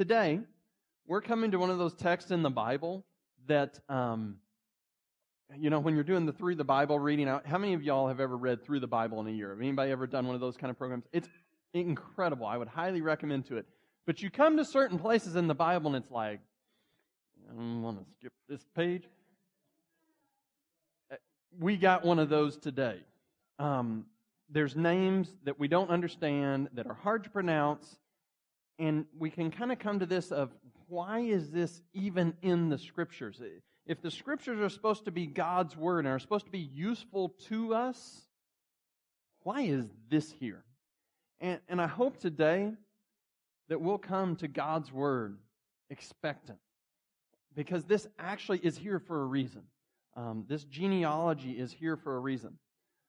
today, we're coming to one of those texts in the Bible that, um, you know, when you're doing the through the Bible reading out, how many of y'all have ever read through the Bible in a year? Have anybody ever done one of those kind of programs? It's incredible. I would highly recommend to it. But you come to certain places in the Bible and it's like, I want to skip this page. Uh, we got one of those today. Um, there's names that we don't understand that are hard to pronounce, and we can kind of come to this of why is this even in the scriptures? If the scriptures are supposed to be God's word and are supposed to be useful to us, why is this here? And, and I hope today that we'll come to God's word expectant because this actually is here for a reason. Um, this genealogy is here for a reason.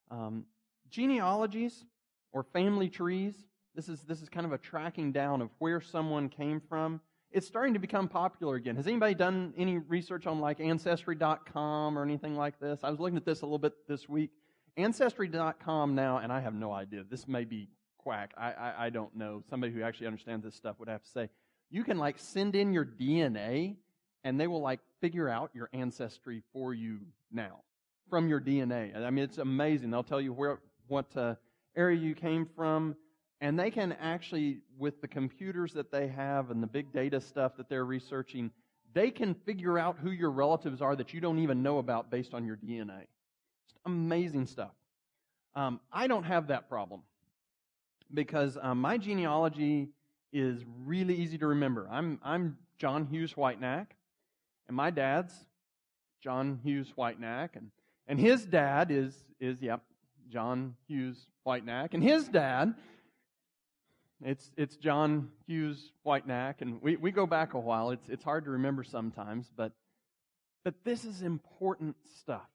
Um, genealogies or family trees, this is, this is kind of a tracking down of where someone came from. It's starting to become popular again. Has anybody done any research on like Ancestry.com or anything like this? I was looking at this a little bit this week. Ancestry.com now, and I have no idea. This may be quack. I, I, I don't know. Somebody who actually understands this stuff would have to say. You can like send in your DNA and they will like figure out your ancestry for you now from your DNA. I mean, it's amazing. They'll tell you where, what uh, area you came from, and they can actually, with the computers that they have and the big data stuff that they're researching, they can figure out who your relatives are that you don't even know about based on your DNA. Amazing stuff. Um, I don't have that problem because um, my genealogy is really easy to remember. I'm, I'm John Hughes Whitenack. And my dad's John Hughes Whitenack, and, and his dad is, is, yep, John Hughes Whitenack. And his dad, it's, it's John Hughes Whitenack, and we, we go back a while. It's, it's hard to remember sometimes, but, but this is important stuff.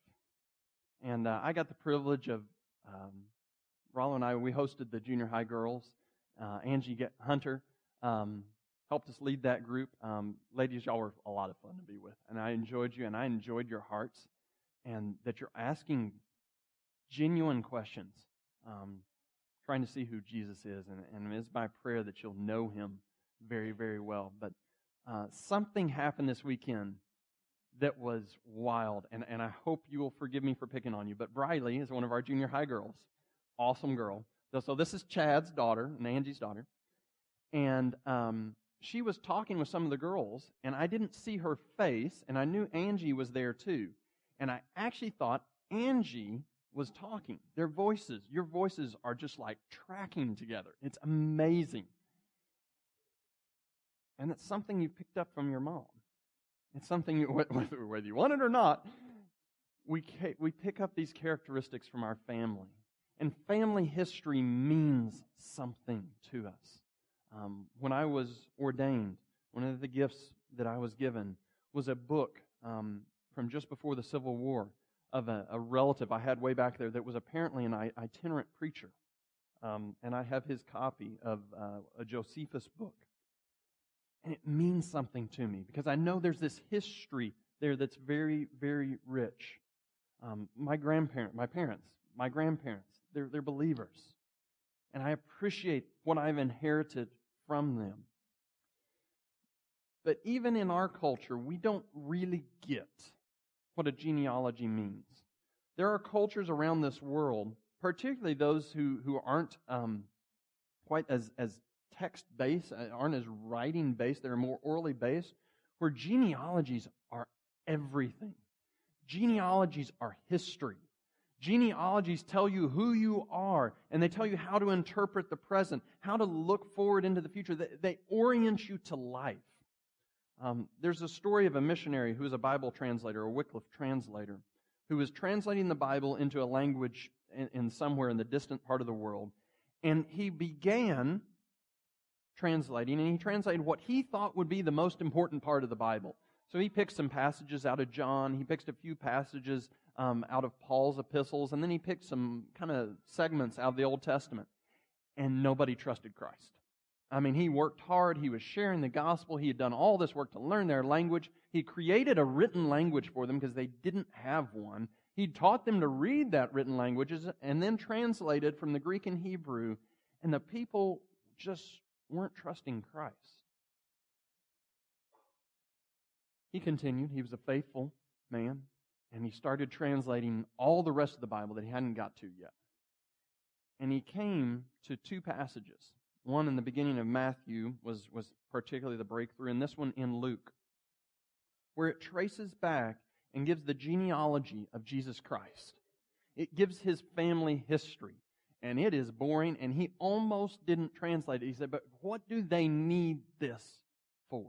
And uh, I got the privilege of, um, Rollo and I, we hosted the junior high girls. Uh, Angie Hunter um, helped us lead that group. Um, ladies, y'all were a lot of fun to be with, and I enjoyed you, and I enjoyed your hearts, and that you're asking genuine questions, um, trying to see who Jesus is, and, and it's my prayer that you'll know him very, very well. But uh, something happened this weekend that was wild, and, and I hope you will forgive me for picking on you. But Briley is one of our junior high girls, awesome girl. So, so this is Chad's daughter and Angie's daughter, and um, she was talking with some of the girls, and I didn't see her face, and I knew Angie was there too. And I actually thought Angie was talking. Their voices, your voices are just like tracking together. It's amazing. And it's something you picked up from your mom. It's something, you, whether you want it or not, we, we pick up these characteristics from our family. And family history means something to us. Um, when I was ordained, one of the gifts that I was given was a book um, from just before the Civil War of a, a, relative I had way back there that was apparently an itinerant preacher. Um, and I have his copy of uh, a Josephus book. And it means something to me because I know there's this history there that's very, very rich. Um, my grandparents, my parents, my grandparents, they're, they're believers. And I appreciate what I've inherited from them. But even in our culture, we don't really get what a genealogy means. There are cultures around this world, particularly those who, who aren't um, quite as, as text based, uh, aren't as writing based, they're more orally based, where genealogies are everything. Genealogies are history. Genealogies tell you who you are, and they tell you how to interpret the present, how to look forward into the future. They, they orient you to life. Um, there's a story of a missionary who is a Bible translator, a Wycliffe translator, who was translating the Bible into a language in, in somewhere in the distant part of the world. And he began translating, and he translated what he thought would be the most important part of the Bible. So he picked some passages out of John, he picked a few passages um, out of Paul's epistles, and then he picked some kind of segments out of the Old Testament. And nobody trusted Christ. I mean, he worked hard. He was sharing the gospel. He had done all this work to learn their language. He created a written language for them because they didn't have one. He taught them to read that written language and then translated from the Greek and Hebrew. And the people just weren't trusting Christ. he continued. He was a faithful man, and he started translating all the rest of the Bible that he hadn't got to yet. And he came to two passages. One in the beginning of Matthew was, was particularly the breakthrough, and this one in Luke, where it traces back and gives the genealogy of Jesus Christ. It gives his family history. And it is boring, and he almost didn't translate it. He said, But what do they need this for?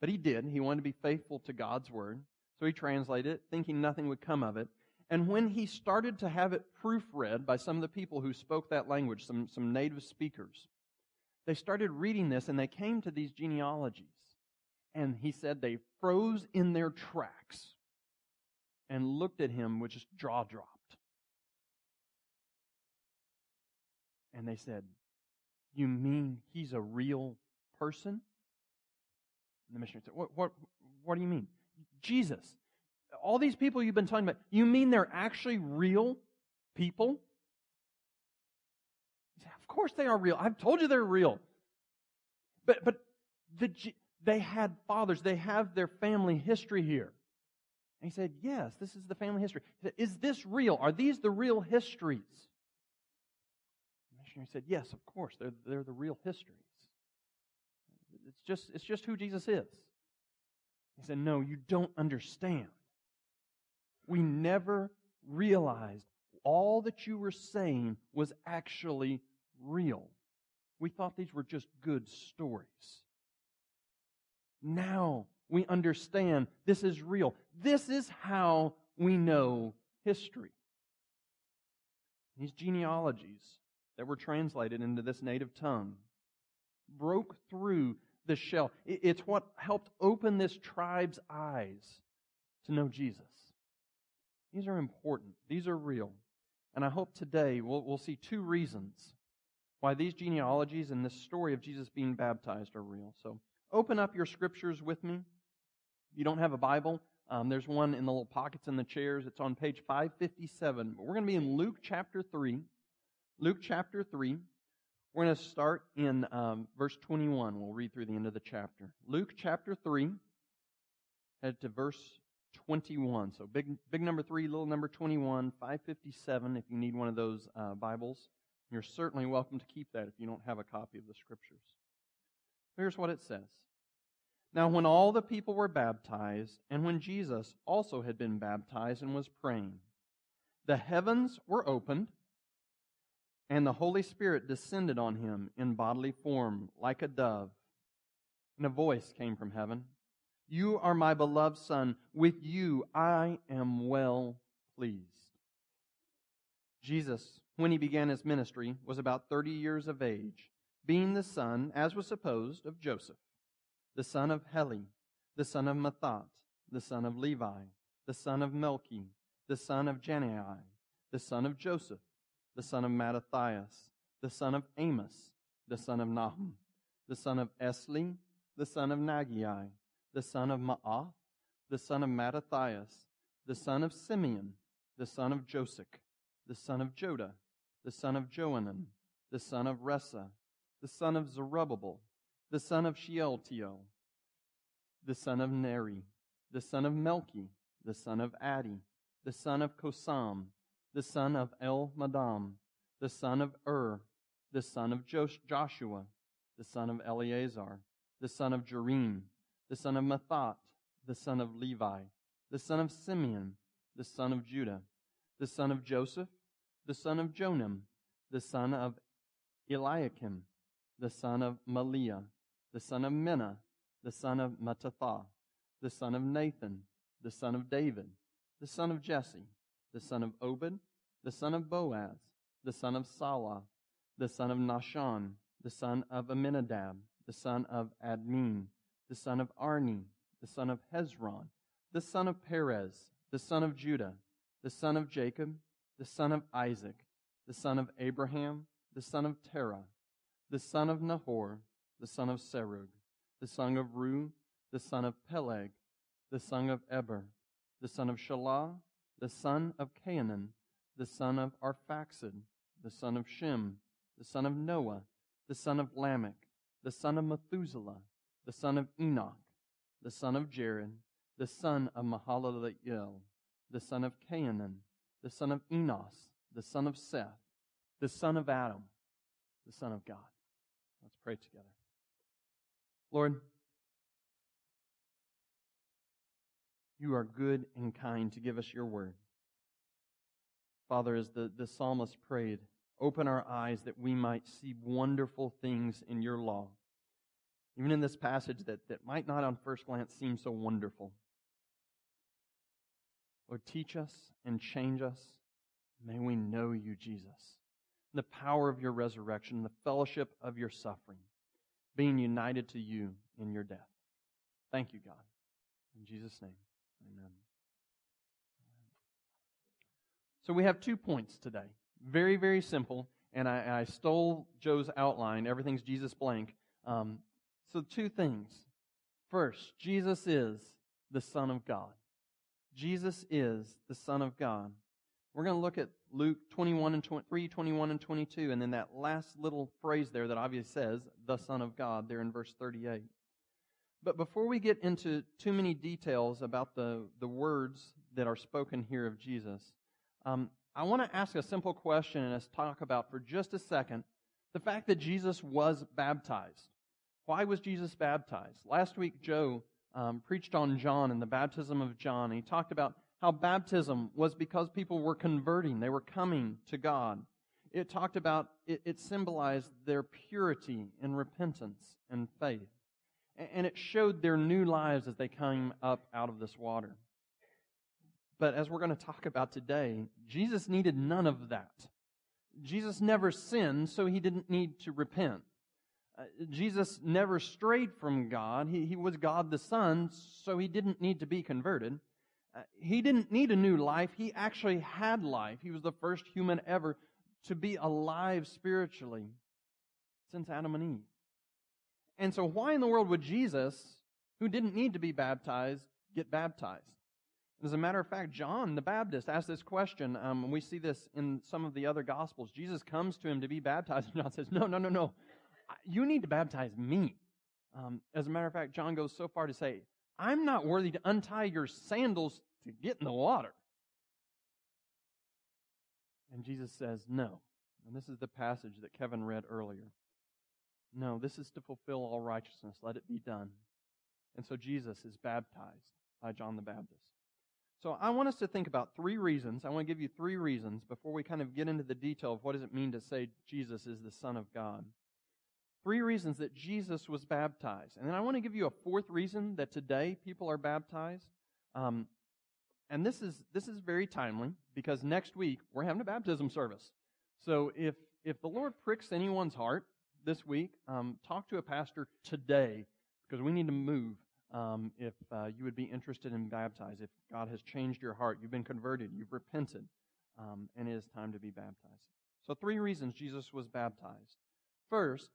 But he did. He wanted to be faithful to God's word. So he translated it, thinking nothing would come of it. And when he started to have it proofread by some of the people who spoke that language, some, some native speakers, they started reading this and they came to these genealogies. And he said they froze in their tracks and looked at him with just jaw dropped. And they said, You mean he's a real person? And the missionary said, What, what, what do you mean? Jesus. All these people you've been talking about, you mean they're actually real people? Course they are real. I've told you they're real. But, but the, they had fathers, they have their family history here. And he said, Yes, this is the family history. Said, is this real? Are these the real histories? The missionary said, Yes, of course. They're, they're the real histories. It's just, it's just who Jesus is. He said, No, you don't understand. We never realized all that you were saying was actually real. We thought these were just good stories. Now we understand this is real. This is how we know history. These genealogies that were translated into this native tongue broke through the shell. It's what helped open this tribe's eyes to know Jesus. These are important. These are real. And I hope today we'll, we'll see two reasons why these genealogies and this story of Jesus being baptized are real. So open up your scriptures with me. If you don't have a Bible, um, there's one in the little pockets in the chairs. It's on page 557. But we're going to be in Luke chapter 3. Luke chapter 3. We're going to start in um, verse 21. We'll read through the end of the chapter. Luke chapter 3, head to verse 21. So big, big number 3, little number 21, 557 if you need one of those uh, Bibles. You're certainly welcome to keep that if you don't have a copy of the Scriptures. Here's what it says. Now, when all the people were baptized, and when Jesus also had been baptized and was praying, the heavens were opened and the Holy Spirit descended on him in bodily form like a dove. And a voice came from heaven You are my beloved Son. With you I am well pleased. Jesus, when he began his ministry, was about 30 years of age, being the son, as was supposed, of Joseph, the son of Heli, the son of Matthat, the son of Levi, the son of Melchi, the son of Jannai, the son of Joseph the son of Mattathias, the son of Amos, the son of Nahum, the son of Esli, the son of Naggai, the son of Maath, the son of Mattathias, the son of Simeon, the son of Josech, the son of Joda, the son of Joanan, the son of Rhesa, the son of Zerubbabel, the son of Shealtiel, the son of Neri, the son of Melchi, the son of Addi, the son of Cosam, the son of Elmadam, the son of Ur, the son of Joshua, the son of Eleazar, the son of Jorim, the son of Matthat, the son of Levi, the son of Simeon, the son of Judah, the son of Joseph, the son of Jonam, the son of Eliakim, the son of Melea, the son of Menna, the son of Mattatha, the son of Nathan, the son of David, the son of Jesse, the son of Obed, the son of Boaz, the son of Salah, the son of Nahshon, the son of Amminadab, the son of Admin, the son of Arni, the son of Hezron, the son of Perez, the son of Judah, the son of Jacob, the son of Isaac, the son of Abraham, the son of Terah, the son of Nahor, the son of Serug, the son of Reu, the son of Peleg, the son of Eber, the son of Shelah, the son of Cainan, the son of Arphaxad, the son of Shem, the son of Noah, the son of Lamech, the son of Methuselah, the son of Enoch, the son of Jared, the son of Mahalaleel, the son of Cainan, the son of Enos, the son of Seth, the son of Adam, the son of God. Let's pray together. Lord, you are good and kind to give us your word. Father, as the, the psalmist prayed, open our eyes that we might see wonderful things in your law. Even in this passage that, that might not on first glance seem so wonderful. Lord, teach us and change us. May we know you, Jesus. The power of your resurrection, the fellowship of your suffering, being united to you in your death. Thank you, God. In Jesus' name, amen. So we have two points today. Very, very simple. And I, I stole Joe's outline. Everything's Jesus blank. Um, so, two things. First, Jesus is the Son of God. Jesus is the Son of God. We're going to look at Luke 21 and 23, 21 and 22, and then that last little phrase there that obviously says, the Son of God, there in verse 38. But before we get into too many details about the, the words that are spoken here of Jesus, um, I want to ask a simple question and us talk about for just a second the fact that Jesus was baptized. Why was Jesus baptized? Last week, Joe um, preached on John and the baptism of John. He talked about how baptism was because people were converting, they were coming to God. It talked about, it, it symbolized their purity and repentance and faith. And it showed their new lives as they came up out of this water. But as we're going to talk about today, Jesus needed none of that. Jesus never sinned, so he didn't need to repent. Uh, Jesus never strayed from God. He, he was God the Son, so he didn't need to be converted. Uh, he didn't need a new life. He actually had life. He was the first human ever to be alive spiritually since Adam and Eve. And so, why in the world would Jesus, who didn't need to be baptized, get baptized? As a matter of fact, John the Baptist asked this question. Um, we see this in some of the other Gospels. Jesus comes to him to be baptized, and John says, No, no, no, no you need to baptize me. Um, as a matter of fact, John goes so far to say, I'm not worthy to untie your sandals to get in the water. And Jesus says, No. And this is the passage that Kevin read earlier. No, this is to fulfill all righteousness. Let it be done. And so Jesus is baptized by John the Baptist. So I want us to think about three reasons. I want to give you three reasons before we kind of get into the detail of what does it mean to say Jesus is the Son of God. Three reasons that Jesus was baptized. And then I want to give you a fourth reason that today people are baptized. Um, and this is, this is very timely because next week we're having a baptism service. So if, if the Lord pricks anyone's heart this week, um, talk to a pastor today because we need to move um, if uh, you would be interested in baptized. If God has changed your heart, you've been converted, you've repented, um, and it is time to be baptized. So three reasons Jesus was baptized. First,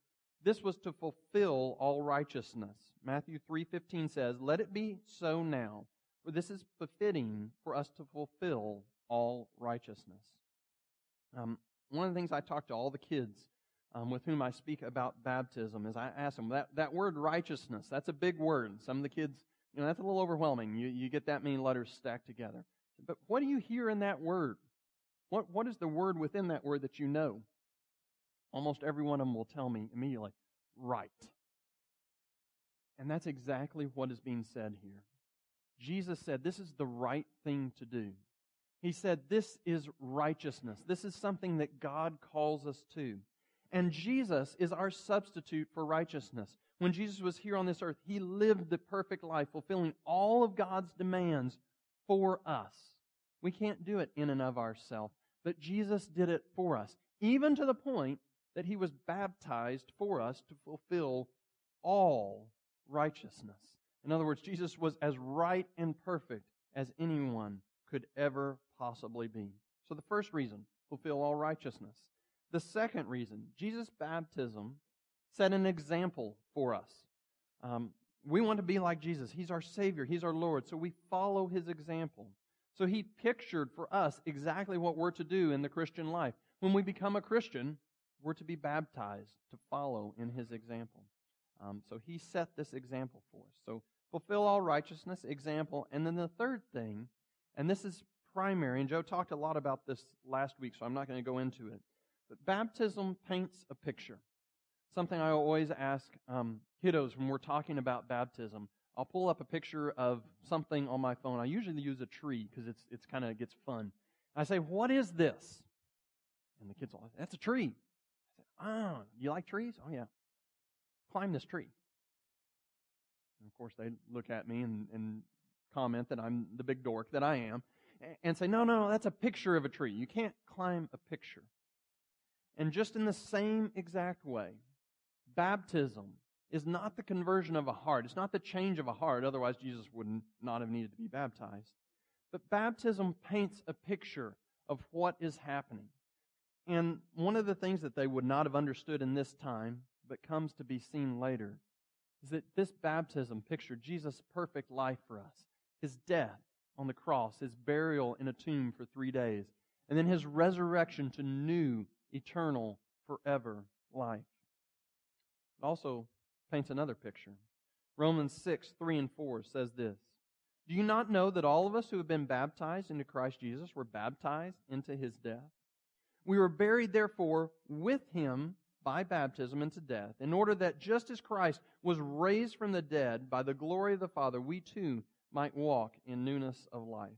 this was to fulfill all righteousness. Matthew 3:15 says, "Let it be so now, for this is befitting for us to fulfill all righteousness." Um, one of the things I talk to all the kids um, with whom I speak about baptism is I ask them that that word righteousness. That's a big word. Some of the kids, you know, that's a little overwhelming. You you get that many letters stacked together. But what do you hear in that word? What what is the word within that word that you know? Almost every one of them will tell me immediately, right. And that's exactly what is being said here. Jesus said this is the right thing to do. He said this is righteousness. This is something that God calls us to. And Jesus is our substitute for righteousness. When Jesus was here on this earth, he lived the perfect life, fulfilling all of God's demands for us. We can't do it in and of ourselves, but Jesus did it for us, even to the point that he was baptized for us to fulfill all righteousness. In other words, Jesus was as right and perfect as anyone could ever possibly be. So the first reason, fulfill all righteousness. The second reason, Jesus' baptism set an example for us. Um, we want to be like Jesus. He's our Savior. He's our Lord. So we follow His example. So He pictured for us exactly what we're to do in the Christian life. When we become a Christian, we're to be baptized to follow in his example. Um, so he set this example for us. So fulfill all righteousness, example. And then the third thing, and this is primary, and Joe talked a lot about this last week, so I'm not going to go into it. But baptism paints a picture. Something I always ask um, kiddos when we're talking about baptism. I'll pull up a picture of something on my phone. I usually use a tree because it's it's kind of gets fun. I say, "What is this?" And the kids will, "That's a tree." "Oh, you like trees? Oh yeah. Climb this tree." And of course, they look at me and, and comment that I'm the big dork that I am, and say, "No, no, no, that's a picture of a tree. You can't climb a picture." And just in the same exact way, baptism is not the conversion of a heart. It's not the change of a heart. Otherwise, Jesus would not have needed to be baptized. But baptism paints a picture of what is happening. And one of the things that they would not have understood in this time, but comes to be seen later, is that this baptism pictured Jesus' perfect life for us. His death on the cross, his burial in a tomb for three days, and then his resurrection to new, eternal, forever life. It also paints another picture. Romans 6, 3 and 4 says this Do you not know that all of us who have been baptized into Christ Jesus were baptized into his death? We were buried, therefore, with him by baptism into death, in order that just as Christ was raised from the dead by the glory of the Father, we too might walk in newness of life.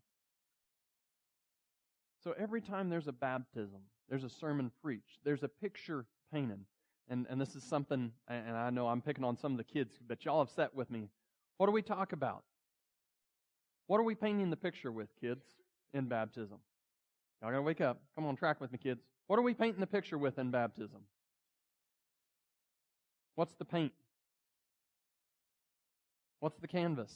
So every time there's a baptism, there's a sermon preached, there's a picture painted, and, and this is something, and I know I'm picking on some of the kids, but y'all have sat with me. What do we talk about? What are we painting the picture with, kids, in baptism? Y'all gotta wake up. Come on, track with me, kids. What are we painting the picture with in baptism? What's the paint? What's the canvas?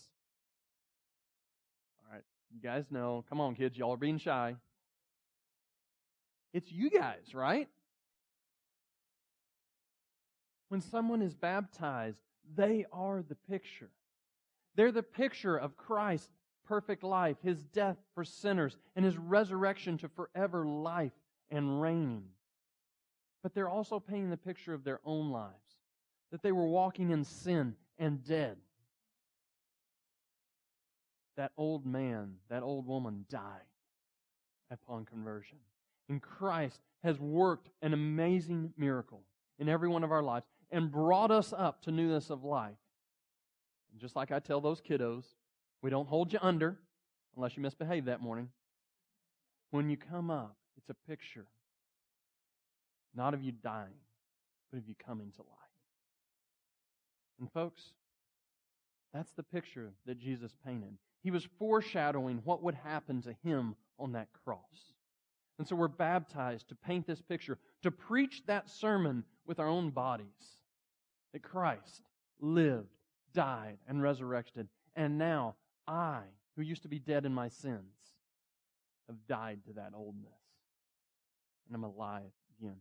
All right, you guys know. Come on, kids. Y'all are being shy. It's you guys, right? When someone is baptized, they are the picture. They're the picture of Christ's perfect life, his death for sinners, and his resurrection to forever life and reigning. But they're also painting the picture of their own lives, that they were walking in sin and dead. That old man, that old woman died upon conversion. And Christ has worked an amazing miracle in every one of our lives and brought us up to newness of life. And just like I tell those kiddos, we don't hold you under unless you misbehave that morning. When you come up, it's a picture not of you dying, but of you coming to life. And folks, that's the picture that Jesus painted. He was foreshadowing what would happen to him on that cross. And so we're baptized to paint this picture, to preach that sermon with our own bodies that Christ lived, died, and resurrected. And now I, who used to be dead in my sins, have died to that oldness. And I'm alive again.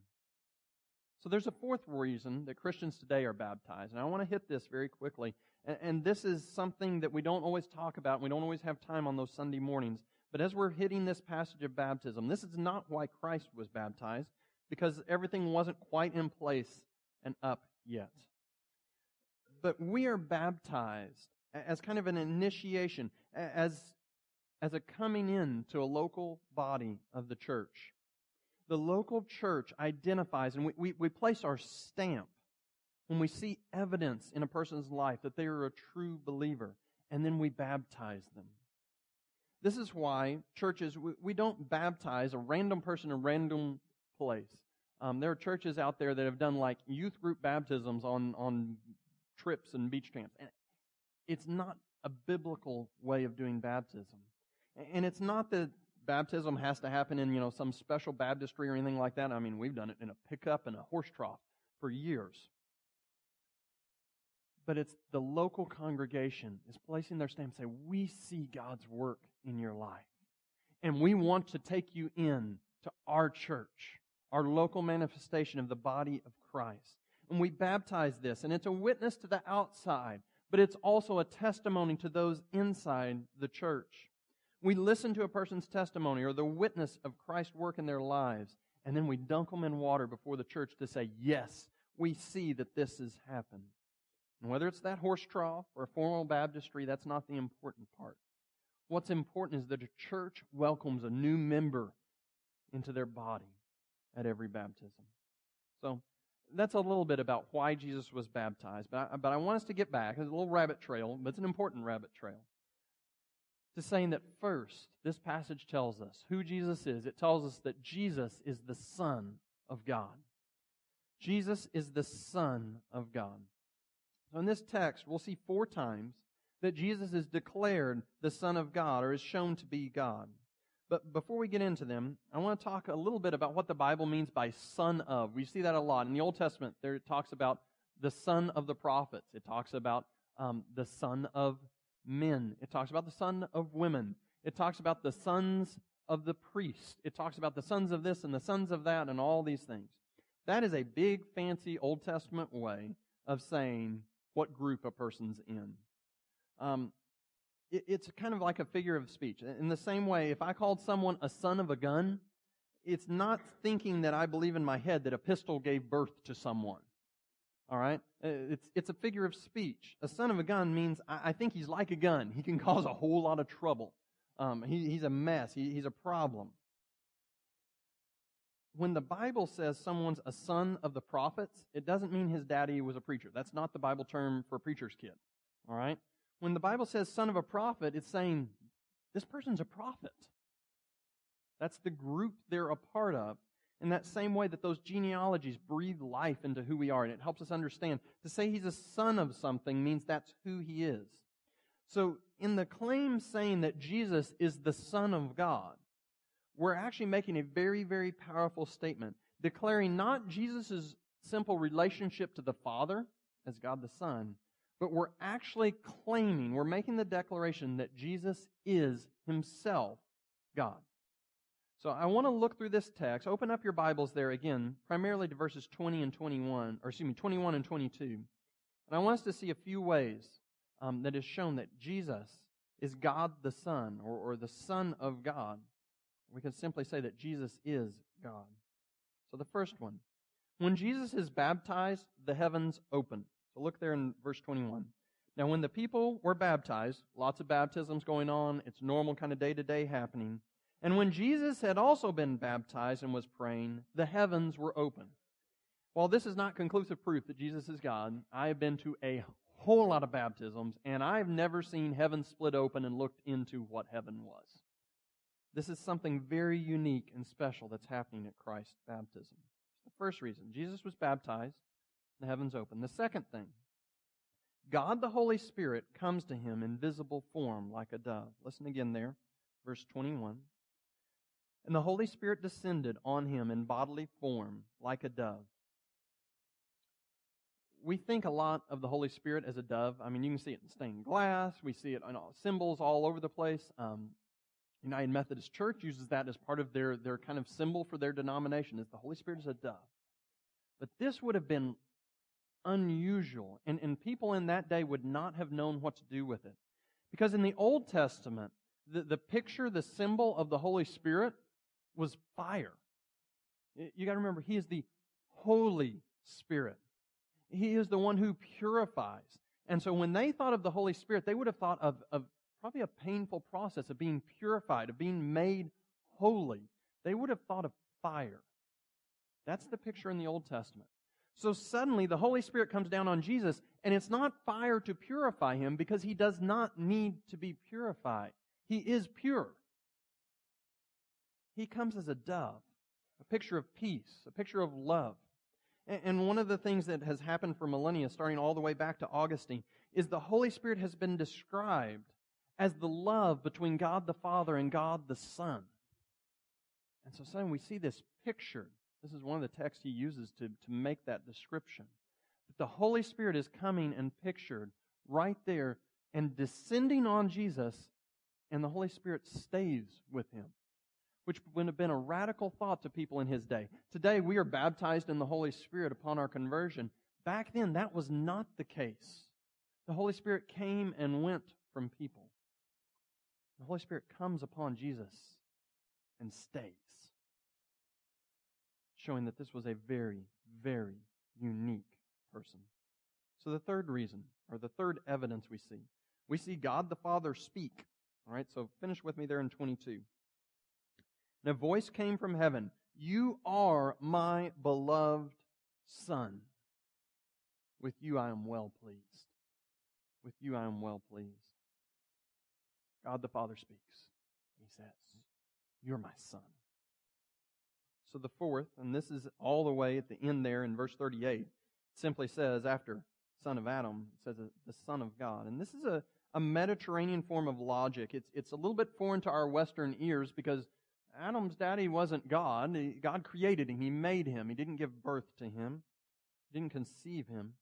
So there's a fourth reason that Christians today are baptized. And I want to hit this very quickly. And, and this is something that we don't always talk about. We don't always have time on those Sunday mornings. But as we're hitting this passage of baptism, this is not why Christ was baptized, because everything wasn't quite in place and up yet but we are baptized as kind of an initiation, as, as a coming in to a local body of the church. The local church identifies, and we, we, we place our stamp when we see evidence in a person's life that they are a true believer, and then we baptize them. This is why churches, we, we don't baptize a random person in a random place. Um, there are churches out there that have done like youth group baptisms on, on trips and beach camps. And it's not a biblical way of doing baptism. And it's not that baptism has to happen in, you know, some special baptistry or anything like that. I mean, we've done it in a pickup and a horse trough for years. But it's the local congregation is placing their stamp and say, we see God's work in your life. And we want to take you in to our church, our local manifestation of the body of Christ and we baptize this. And it's a witness to the outside, but it's also a testimony to those inside the church. We listen to a person's testimony or the witness of Christ's work in their lives, and then we dunk them in water before the church to say, Yes, we see that this has happened. And whether it's that horse trough or a formal baptistry, that's not the important part. What's important is that a church welcomes a new member into their body at every baptism. So that's a little bit about why Jesus was baptized. But I, but I want us to get back. It's a little rabbit trail, but it's an important rabbit trail. To saying that first, this passage tells us who Jesus is. It tells us that Jesus is the Son of God. Jesus is the Son of God. So in this text, we'll see four times that Jesus is declared the Son of God or is shown to be God. But before we get into them, I want to talk a little bit about what the Bible means by son of. We see that a lot. In the Old Testament, there it talks about the son of the prophets. It talks about um, the son of men. It talks about the son of women. It talks about the sons of the priest. It talks about the sons of this and the sons of that and all these things. That is a big, fancy Old Testament way of saying what group a person's in. Um, it's kind of like a figure of speech. In the same way, if I called someone a son of a gun, it's not thinking that I believe in my head that a pistol gave birth to someone. All right? Uh, it's, it's a figure of speech. A son of a gun means I, I think he's like a gun. He can cause a whole lot of trouble. Um, he, he's a mess. He, he's a problem. When the Bible says someone's a son of the prophets, it doesn't mean his daddy was a preacher. That's not the Bible term for a preacher's kid. All right? When the Bible says son of a prophet, it's saying this person's a prophet. That's the group they're a part of. In that same way that those genealogies breathe life into who we are, and it helps us understand. To say he's a son of something means that's who he is. So, in the claim saying that Jesus is the Son of God, we're actually making a very, very powerful statement, declaring not Jesus' simple relationship to the Father as God the Son, but we're actually claiming, we're making the declaration that Jesus is himself God. So I want to look through this text. Open up your Bibles there again, primarily to verses 20 and 21, or excuse me, 21 and 22. And I want us to see a few ways um, that is shown that Jesus is God the Son, or, or the Son of God. We can simply say that Jesus is God. So the first one. When Jesus is baptized, the heavens open. So look there in verse 21. Now, when the people were baptized, lots of baptisms going on, it's normal kind of day to day happening. And when Jesus had also been baptized and was praying, the heavens were open. While this is not conclusive proof that Jesus is God, I have been to a whole lot of baptisms, and I've never seen heaven split open and looked into what heaven was. This is something very unique and special that's happening at Christ's baptism. the first reason. Jesus was baptized the heavens open. The second thing, God the Holy Spirit comes to him in visible form like a dove. Listen again there, verse 21. And the Holy Spirit descended on him in bodily form like a dove. We think a lot of the Holy Spirit as a dove. I mean, you can see it in stained glass. We see it in all symbols all over the place. Um, United Methodist Church uses that as part of their, their kind of symbol for their denomination, is the Holy Spirit is a dove. But this would have been unusual. And, and people in that day would not have known what to do with it. Because in the Old Testament, the, the picture, the symbol of the Holy Spirit was fire. You got to remember, He is the Holy Spirit. He is the one who purifies. And so when they thought of the Holy Spirit, they would have thought of, of probably a painful process of being purified, of being made holy. They would have thought of fire. That's the picture in the Old Testament. So suddenly the Holy Spirit comes down on Jesus, and it's not fire to purify him because he does not need to be purified. He is pure. He comes as a dove, a picture of peace, a picture of love. And one of the things that has happened for millennia, starting all the way back to Augustine, is the Holy Spirit has been described as the love between God the Father and God the Son. And so suddenly we see this picture this is one of the texts he uses to, to make that description. That the Holy Spirit is coming and pictured right there and descending on Jesus, and the Holy Spirit stays with him, which would have been a radical thought to people in his day. Today, we are baptized in the Holy Spirit upon our conversion. Back then, that was not the case. The Holy Spirit came and went from people. The Holy Spirit comes upon Jesus and stays showing that this was a very, very unique person. So the third reason, or the third evidence we see, we see God the Father speak. All right, so finish with me there in 22. And a voice came from heaven You are my beloved Son. With you I am well pleased. With you I am well pleased. God the Father speaks. He says, You're my Son. So the fourth, and this is all the way at the end there in verse 38, simply says, after son of Adam, it says uh, the Son of God. And this is a, a Mediterranean form of logic. It's, it's a little bit foreign to our Western ears because Adam's daddy wasn't God. God created him. He made him. He didn't give birth to him. He didn't conceive him.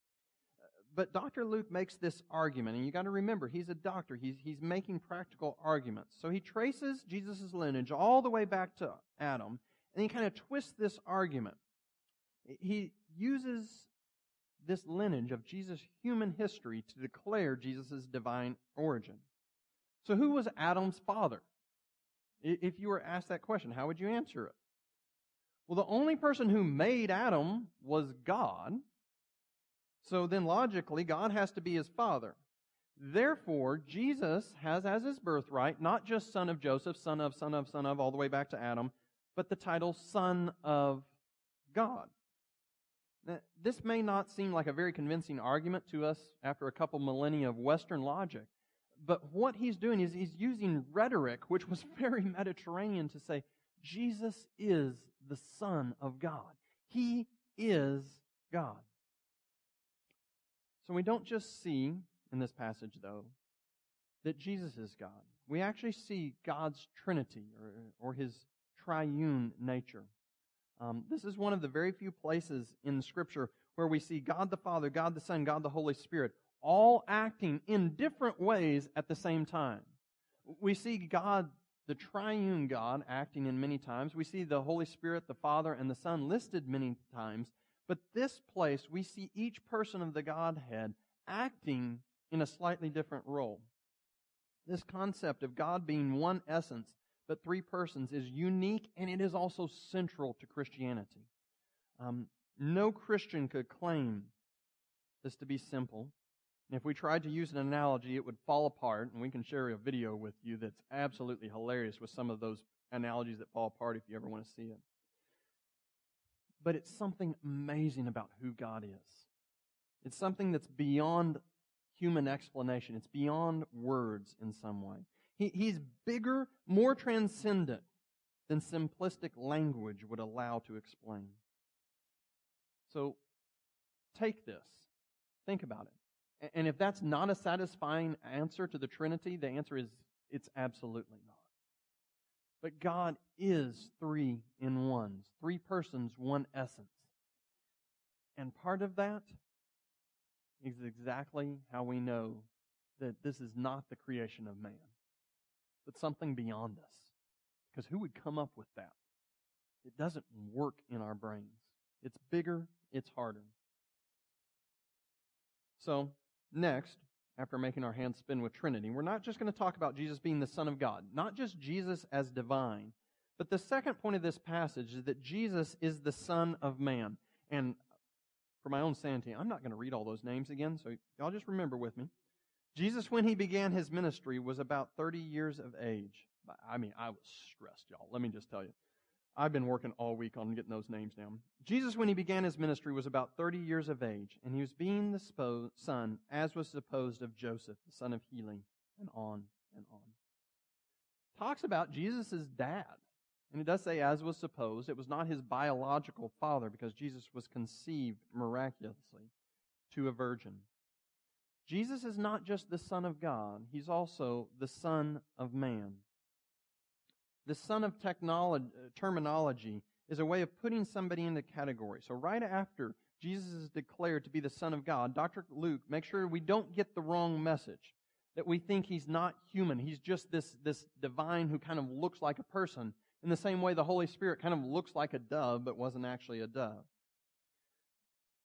Uh, but Dr. Luke makes this argument, and you got to remember, he's a doctor. He's, he's making practical arguments. So he traces Jesus' lineage all the way back to Adam, and he kind of twists this argument. He uses this lineage of Jesus' human history to declare Jesus' divine origin. So who was Adam's father? If you were asked that question, how would you answer it? Well, the only person who made Adam was God. So then logically, God has to be his father. Therefore, Jesus has as his birthright not just son of Joseph, son of, son of, son of, all the way back to Adam, but the title Son of God. Now, this may not seem like a very convincing argument to us after a couple millennia of Western logic, but what he's doing is he's using rhetoric, which was very Mediterranean, to say Jesus is the Son of God. He is God. So we don't just see in this passage, though, that Jesus is God. We actually see God's Trinity or, or his triune nature. Um, this is one of the very few places in Scripture where we see God the Father, God the Son, God the Holy Spirit all acting in different ways at the same time. We see God, the triune God, acting in many times. We see the Holy Spirit, the Father, and the Son listed many times. But this place, we see each person of the Godhead acting in a slightly different role. This concept of God being one essence but three persons is unique and it is also central to Christianity. Um, no Christian could claim this to be simple. And if we tried to use an analogy, it would fall apart. And we can share a video with you that's absolutely hilarious with some of those analogies that fall apart if you ever want to see it. But it's something amazing about who God is. It's something that's beyond human explanation. It's beyond words in some way. He, he's bigger, more transcendent than simplistic language would allow to explain. So take this. Think about it. And if that's not a satisfying answer to the Trinity, the answer is it's absolutely not. But God is three in ones, three persons, one essence. And part of that is exactly how we know that this is not the creation of man but something beyond us. Because who would come up with that? It doesn't work in our brains. It's bigger, it's harder. So, next, after making our hands spin with Trinity, we're not just going to talk about Jesus being the Son of God, not just Jesus as divine, but the second point of this passage is that Jesus is the Son of Man. And for my own sanity, I'm not going to read all those names again, so y'all just remember with me. Jesus, when he began his ministry, was about 30 years of age. I mean, I was stressed, y'all. Let me just tell you. I've been working all week on getting those names down. Jesus, when he began his ministry, was about 30 years of age, and he was being the son, as was supposed, of Joseph, the son of Heli, and on and on. Talks about Jesus' dad. And it does say, as was supposed. It was not his biological father, because Jesus was conceived miraculously to a virgin. Jesus is not just the Son of God, he's also the Son of Man. The Son of technology, terminology is a way of putting somebody into category. So, right after Jesus is declared to be the Son of God, Dr. Luke make sure we don't get the wrong message. That we think he's not human. He's just this, this divine who kind of looks like a person. In the same way, the Holy Spirit kind of looks like a dove, but wasn't actually a dove.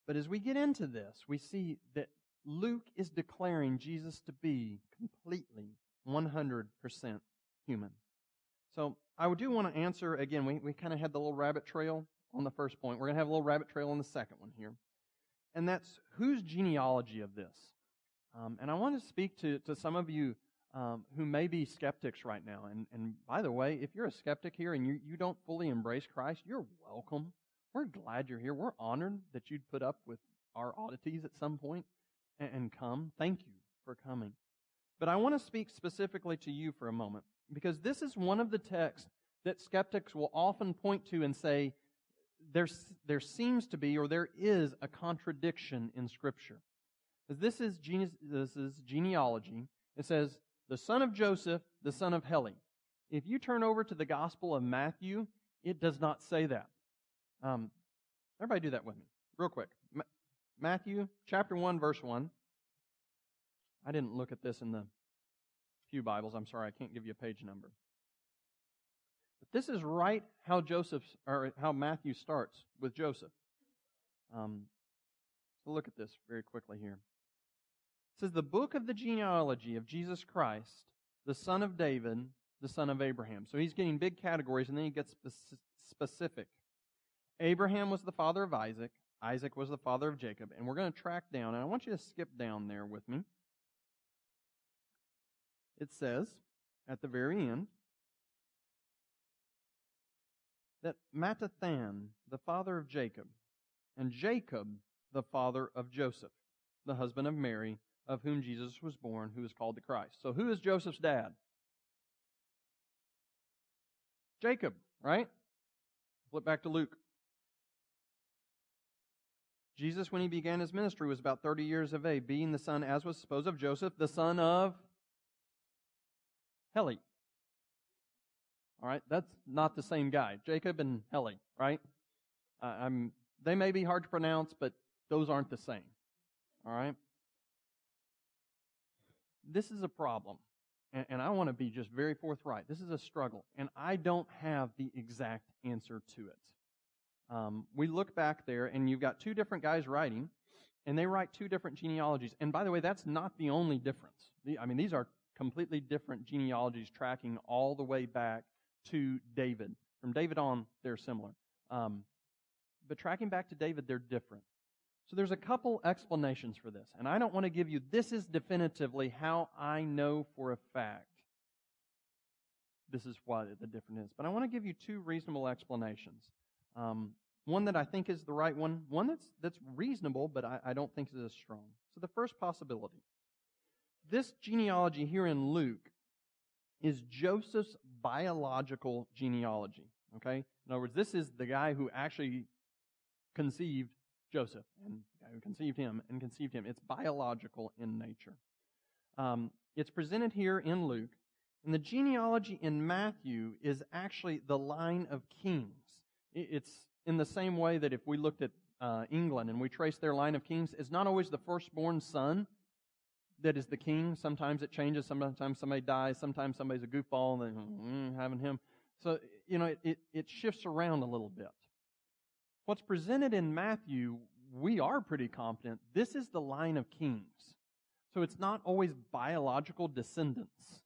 But as we get into this, we see that Luke is declaring Jesus to be completely 100% human. So I do want to answer again. We, we kind of had the little rabbit trail on the first point. We're going to have a little rabbit trail on the second one here. and that's whose genealogy of this? Um, and I want to speak to, to some of you um, who may be skeptics right now. And, and by the way, if you're a skeptic here and you, you don't fully embrace Christ, you're welcome. We're glad you're here. We're honored that you'd put up with our oddities at some point and, come. Thank you for coming. But I want to speak specifically to you for a moment because this is one of the texts that skeptics will often point to and say, there, there seems to be or there is a contradiction in Scripture. This is, is genealogy. It says, the son of Joseph, the son of Heli. If you turn over to the Gospel of Matthew, it does not say that. Um, everybody do that with me, real quick. Ma- Matthew chapter 1, verse 1. I didn't look at this in the Pew Bibles. I'm sorry, I can't give you a page number. But this is right how Joseph or how Matthew starts with Joseph. Um, so look at this very quickly here. It says, The book of the genealogy of Jesus Christ, the son of David, the son of Abraham. So he's getting big categories and then he gets specific. Abraham was the father of Isaac. Isaac was the father of Jacob. And we're going to track down, and I want you to skip down there with me. It says at the very end that Mattathan, the father of Jacob, and Jacob, the father of Joseph, the husband of Mary, of whom Jesus was born, who is called the Christ. So who is Joseph's dad? Jacob, right? Flip back to Luke. Jesus, when he began his ministry, was about 30 years of age, being the son, as was supposed, of Joseph, the son of Heli. All right, that's not the same guy. Jacob and Heli, right? Uh, they may be hard to pronounce, but those aren't the same. All right? this is a problem. And, and I want to be just very forthright. This is a struggle. And I don't have the exact answer to it. Um, we look back there, and you've got two different guys writing, and they write two different genealogies. And by the way, that's not the only difference. The, I mean, these are completely different genealogies tracking all the way back to David. From David on, they're similar. Um, but tracking back to David, they're different. So there's a couple explanations for this, and I don't want to give you this is definitively how I know for a fact this is what the difference is. But I want to give you two reasonable explanations. Um, one that I think is the right one, one that's that's reasonable, but I, I don't think is as strong. So the first possibility. This genealogy here in Luke is Joseph's biological genealogy. Okay? In other words, this is the guy who actually conceived Joseph and who conceived him and conceived him. It's biological in nature. Um, it's presented here in Luke. And the genealogy in Matthew is actually the line of kings. It's in the same way that if we looked at uh, England and we trace their line of kings, it's not always the firstborn son that is the king. Sometimes it changes. Sometimes somebody dies. Sometimes somebody's a goofball and mm, having him. So, you know, it, it, it shifts around a little bit. What's presented in Matthew, we are pretty confident this is the line of kings. So it's not always biological descendants.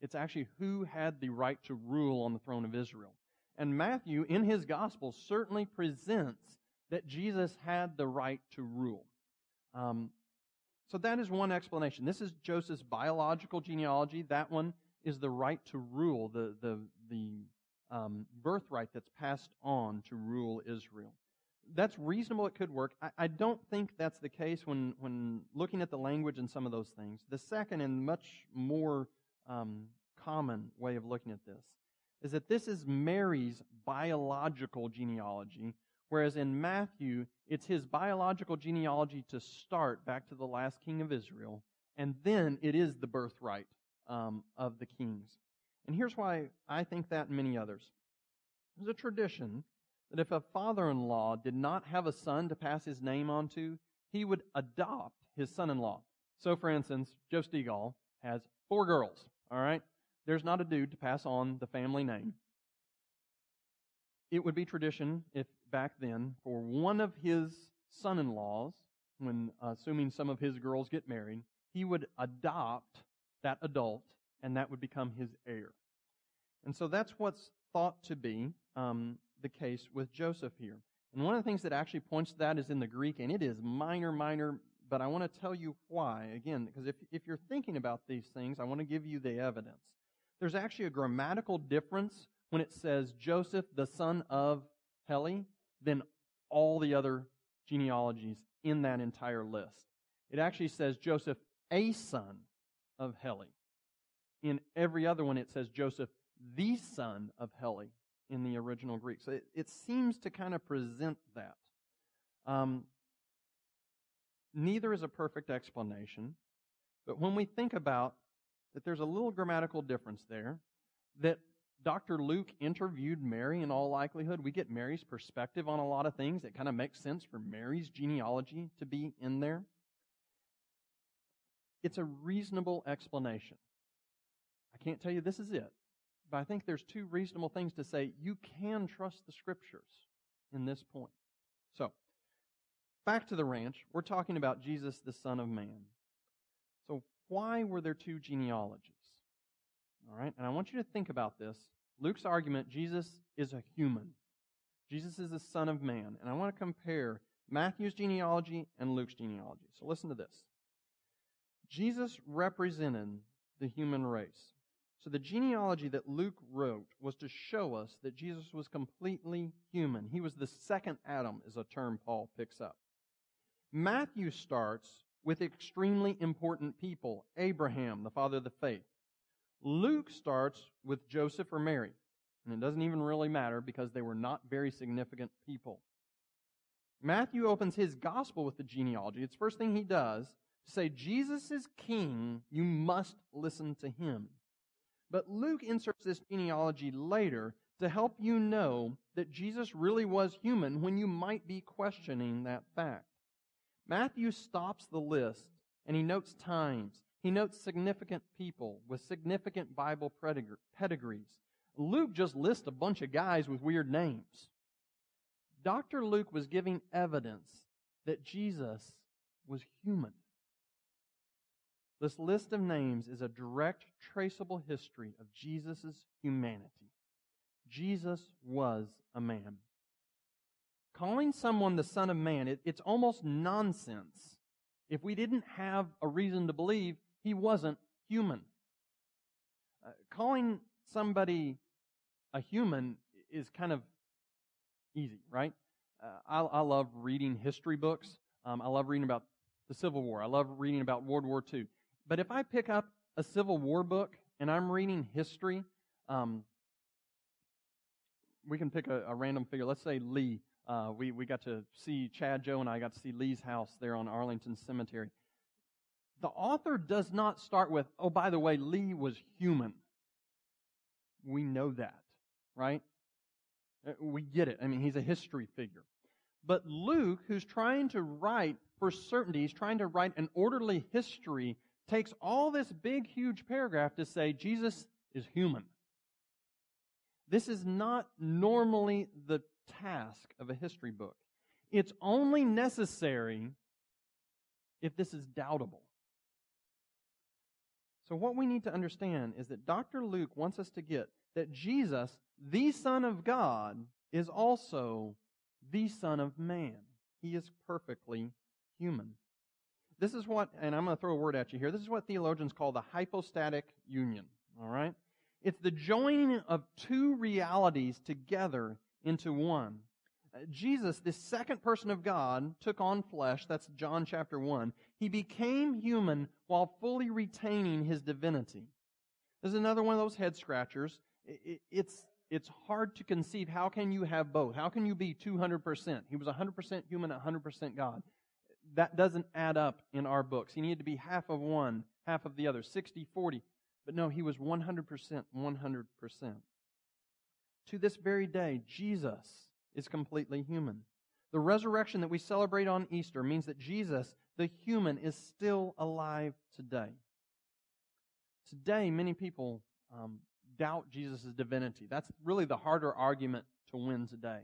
It's actually who had the right to rule on the throne of Israel. And Matthew, in his gospel, certainly presents that Jesus had the right to rule. Um, so that is one explanation. This is Joseph's biological genealogy. That one is the right to rule, the, the, the um, birthright that's passed on to rule Israel. That's reasonable. It could work. I, I, don't think that's the case when, when looking at the language and some of those things. The second and much more um, common way of looking at this is that this is Mary's biological genealogy, whereas in Matthew, it's his biological genealogy to start back to the last king of Israel, and then it is the birthright um, of the kings. And here's why I think that and many others. There's a tradition that if a father in law did not have a son to pass his name on to, he would adopt his son in law. So, for instance, Joe Stegall has four girls, all right? There's not a dude to pass on the family name. It would be tradition, if back then, for one of his son in laws, when assuming some of his girls get married, he would adopt that adult and that would become his heir. And so that's what's thought to be um, the case with Joseph here. And one of the things that actually points to that is in the Greek, and it is minor, minor, but I want to tell you why. Again, because if, if you're thinking about these things, I want to give you the evidence. There's actually a grammatical difference when it says Joseph, the son of Heli, than all the other genealogies in that entire list. It actually says Joseph, a son of Heli. In every other one, it says Joseph, the son of Heli in the original Greek. So it, it seems to kind of present that. Um, neither is a perfect explanation, but when we think about that there's a little grammatical difference there, that Dr. Luke interviewed Mary in all likelihood, we get Mary's perspective on a lot of things. It kind of makes sense for Mary's genealogy to be in there. It's a reasonable explanation. I can't tell you this is it, but I think there's two reasonable things to say. You can trust the scriptures in this point. So, back to the ranch. We're talking about Jesus, the Son of Man. So, why were there two genealogies? All right, and I want you to think about this. Luke's argument Jesus is a human, Jesus is the Son of Man. And I want to compare Matthew's genealogy and Luke's genealogy. So, listen to this Jesus represented the human race. So the genealogy that Luke wrote was to show us that Jesus was completely human. He was the second Adam, is a term Paul picks up. Matthew starts with extremely important people Abraham, the father of the faith. Luke starts with Joseph or Mary. And it doesn't even really matter because they were not very significant people. Matthew opens his gospel with the genealogy. It's the first thing he does to say, Jesus is king, you must listen to him. But Luke inserts this genealogy later to help you know that Jesus really was human when you might be questioning that fact. Matthew stops the list and he notes times. He notes significant people with significant Bible pedigrees. Luke just lists a bunch of guys with weird names. Dr. Luke was giving evidence that Jesus was human. This list of names is a direct, traceable history of Jesus' humanity. Jesus was a man. Calling someone the Son of Man, it, it's almost nonsense if we didn't have a reason to believe he wasn't human. Uh, calling somebody a human is kind of easy, right? Uh, I, I, love reading history books. Um, I love reading about the Civil War. I love reading about World War II. But if I pick up a Civil War book and I'm reading history, um, we can pick a, a, random figure. Let's say Lee. Uh, we, we got to see, Chad, Joe, and I got to see Lee's house there on Arlington Cemetery. The author does not start with, oh, by the way, Lee was human. We know that, right? Uh, we get it. I mean, he's a history figure. But Luke, who's trying to write for certainty, he's trying to write an orderly history takes all this big, huge paragraph to say Jesus is human. This is not normally the task of a history book. It's only necessary if this is doubtable. So, what we need to understand is that Dr. Luke wants us to get that Jesus, the Son of God, is also the Son of Man. He is perfectly human. This is what, and I'm going to throw a word at you here. This is what theologians call the hypostatic union. All right? It's the joining of two realities together into one. Uh, Jesus, the second person of God, took on flesh. That's John chapter 1. He became human while fully retaining his divinity. There's another one of those head scratchers. It's, it's hard to conceive. How can you have both? How can you be 200%? He was 100% human, 100% God that doesn't add up in our books. He needed to be half of one, half of the other, 60, 40. But no, he was 100%, 100%. To this very day, Jesus is completely human. The resurrection that we celebrate on Easter means that Jesus, the human, is still alive today. Today, many people um, doubt Jesus' divinity. That's really the harder argument to win today.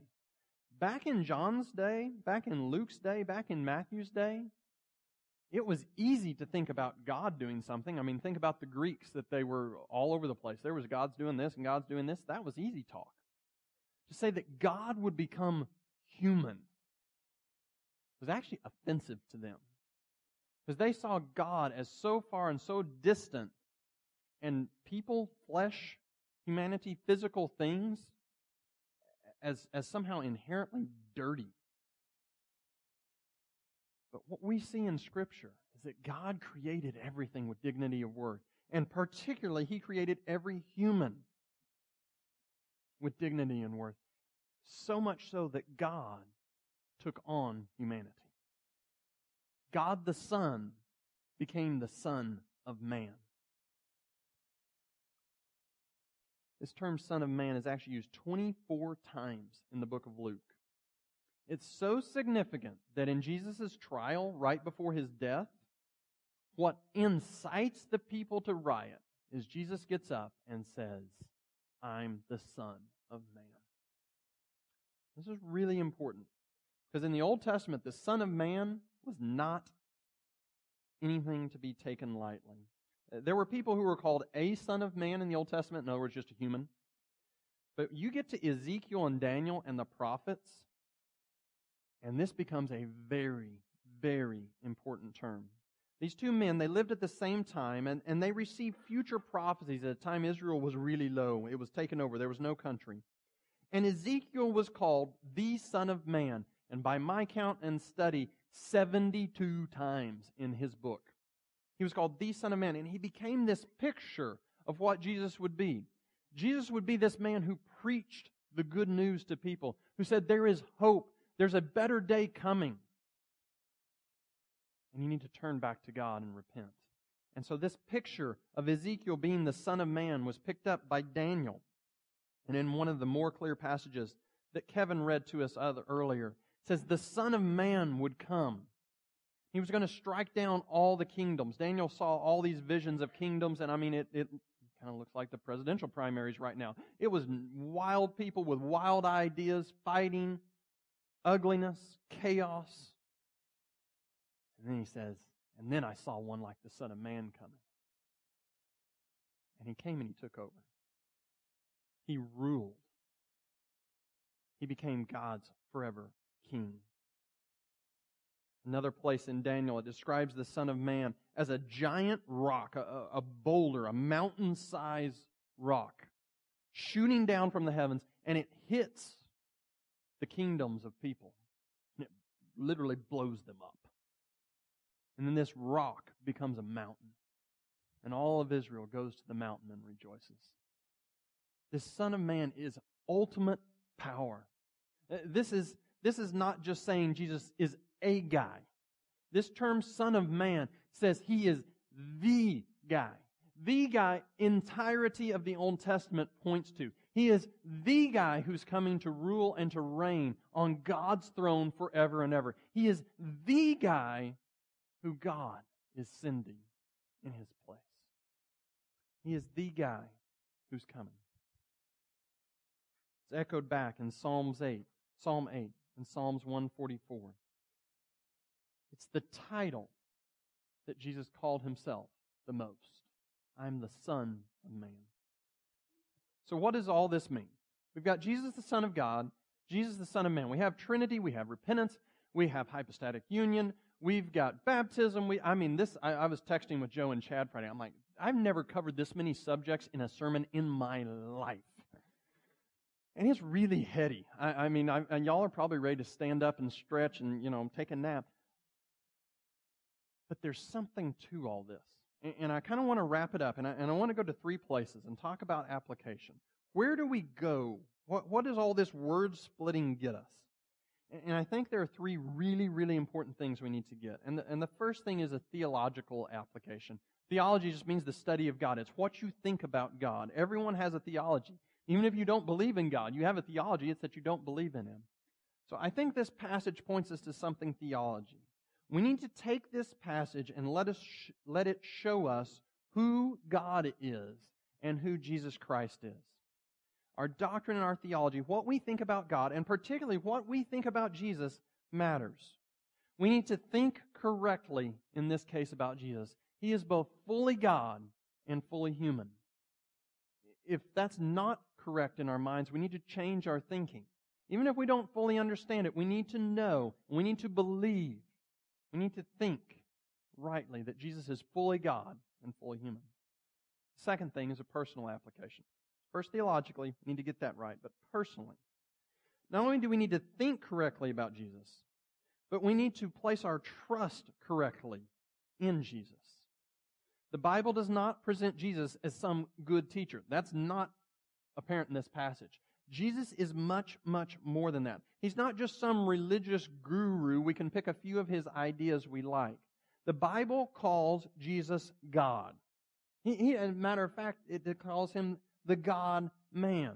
Back in John's day, back in Luke's day, back in Matthew's day, it was easy to think about God doing something. I mean, think about the Greeks that they were all over the place. There was God's doing this and God's doing this. That was easy talk. To say that God would become human was actually offensive to them. Because they saw God as so far and so distant, and people, flesh, humanity, physical things, as, as somehow inherently dirty. But what we see in Scripture is that God created everything with dignity of worth. And particularly, He created every human with dignity and worth. So much so that God took on humanity. God the Son became the Son of Man. This term Son of Man is actually used 24 times in the book of Luke. It's so significant that in Jesus' trial, right before his death, what incites the people to riot is Jesus gets up and says, I'm the Son of Man. This is really important because in the Old Testament, the Son of Man was not anything to be taken lightly. There were people who were called a Son of Man in the Old Testament, in other words, just a human. But you get to Ezekiel and Daniel and the prophets, and this becomes a very, very important term. These two men, they lived at the same time, and, and they received future prophecies at a time Israel was really low. It was taken over. There was no country. And Ezekiel was called the Son of Man, and by my count and study, 72 times in his book. He was called the Son of Man, and he became this picture of what Jesus would be. Jesus would be this man who preached the good news to people, who said, There is hope, there's a better day coming. And you need to turn back to God and repent. And so, this picture of Ezekiel being the Son of Man was picked up by Daniel. And in one of the more clear passages that Kevin read to us earlier, says the Son of Man would come. He was going to strike down all the kingdoms. Daniel saw all these visions of kingdoms, and I mean, it, it kind of looks like the presidential primaries right now. It was wild people with wild ideas, fighting, ugliness, chaos. And then he says, and then I saw one like the Son of Man coming. And he came and he took over. He ruled. He became God's forever king. Another place in Daniel, it describes the Son of Man as a giant rock, a, a boulder, a mountain sized rock, shooting down from the heavens, and it hits the kingdoms of people. It literally blows them up. And then this rock becomes a mountain. And all of Israel goes to the mountain and rejoices. This Son of Man is ultimate power. Uh, this is, this is not just saying Jesus is a guy. This term Son of Man says he is the guy. The guy entirety of the Old Testament points to. He is the guy who's coming to rule and to reign on God's throne forever and ever. He is the guy who God is sending in his place. He is the guy who's coming. It's echoed back in Psalms 8, Psalm 8 and Psalms 144. It's the title that Jesus called himself the most. I'm the Son of Man. So, what does all this mean? We've got Jesus, the Son of God, Jesus, the Son of Man. We have Trinity, we have repentance, we have hypostatic union, we've got baptism. We, I mean, this, I, I was texting with Joe and Chad Friday. I'm like, I've never covered this many subjects in a sermon in my life. And it's really heady. I, I mean, I, and y'all are probably ready to stand up and stretch and, you know, take a nap. But there's something to all this. And, I kind of want to wrap it up, and I, and I want to go to three places and talk about application. Where do we go? What, what does all this word splitting get us? And I think there are three really, really important things we need to get. And the, and the first thing is a theological application. Theology just means the study of God. It's what you think about God. Everyone has a theology. Even if you don't believe in God, you have a theology, it's that you don't believe in Him. So I think this passage points us to something theology. We need to take this passage and let us sh- let it show us who God is and who Jesus Christ is. Our doctrine and our theology, what we think about God, and particularly what we think about Jesus, matters. We need to think correctly in this case about Jesus. He is both fully God and fully human. If that's not correct in our minds, we need to change our thinking. Even if we don't fully understand it, we need to know, we need to believe, we need to think rightly that Jesus is fully God and fully human. The second thing is a personal application. First, theologically, we need to get that right, but personally. Not only do we need to think correctly about Jesus, but we need to place our trust correctly in Jesus. The Bible does not present Jesus as some good teacher. That's not apparent in this passage. Jesus is much, much more than that. He's not just some religious guru. We can pick a few of his ideas we like. The Bible calls Jesus God. He, he as a matter of fact, it calls him the God man.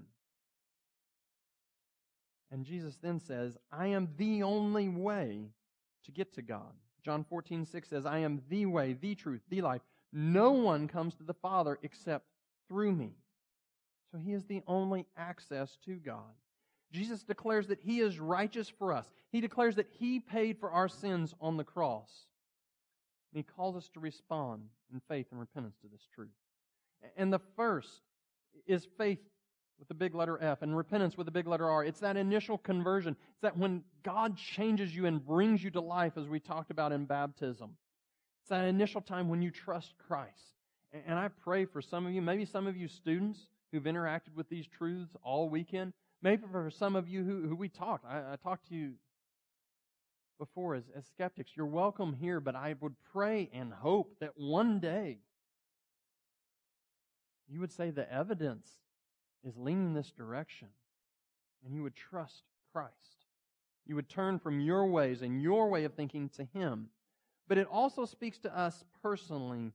And Jesus then says, I am the only way to get to God. John 14, 6 says, I am the way, the truth, the life. No one comes to the Father except through me. So he is the only access to God. Jesus declares that he is righteous for us. He declares that he paid for our sins on the cross. And he calls us to respond in faith and repentance to this truth. And the first is faith with the big letter F and repentance with the big letter R. It's that initial conversion. It's that when God changes you and brings you to life, as we talked about in baptism. It's that initial time when you trust Christ. And I pray for some of you, maybe some of you students who've interacted with these truths all weekend, maybe for some of you who, who we talked. I, I talked to you before as, as skeptics. You're welcome here, but I would pray and hope that one day you would say the evidence is leaning this direction and you would trust Christ. You would turn from your ways and your way of thinking to Him. But it also speaks to us personally,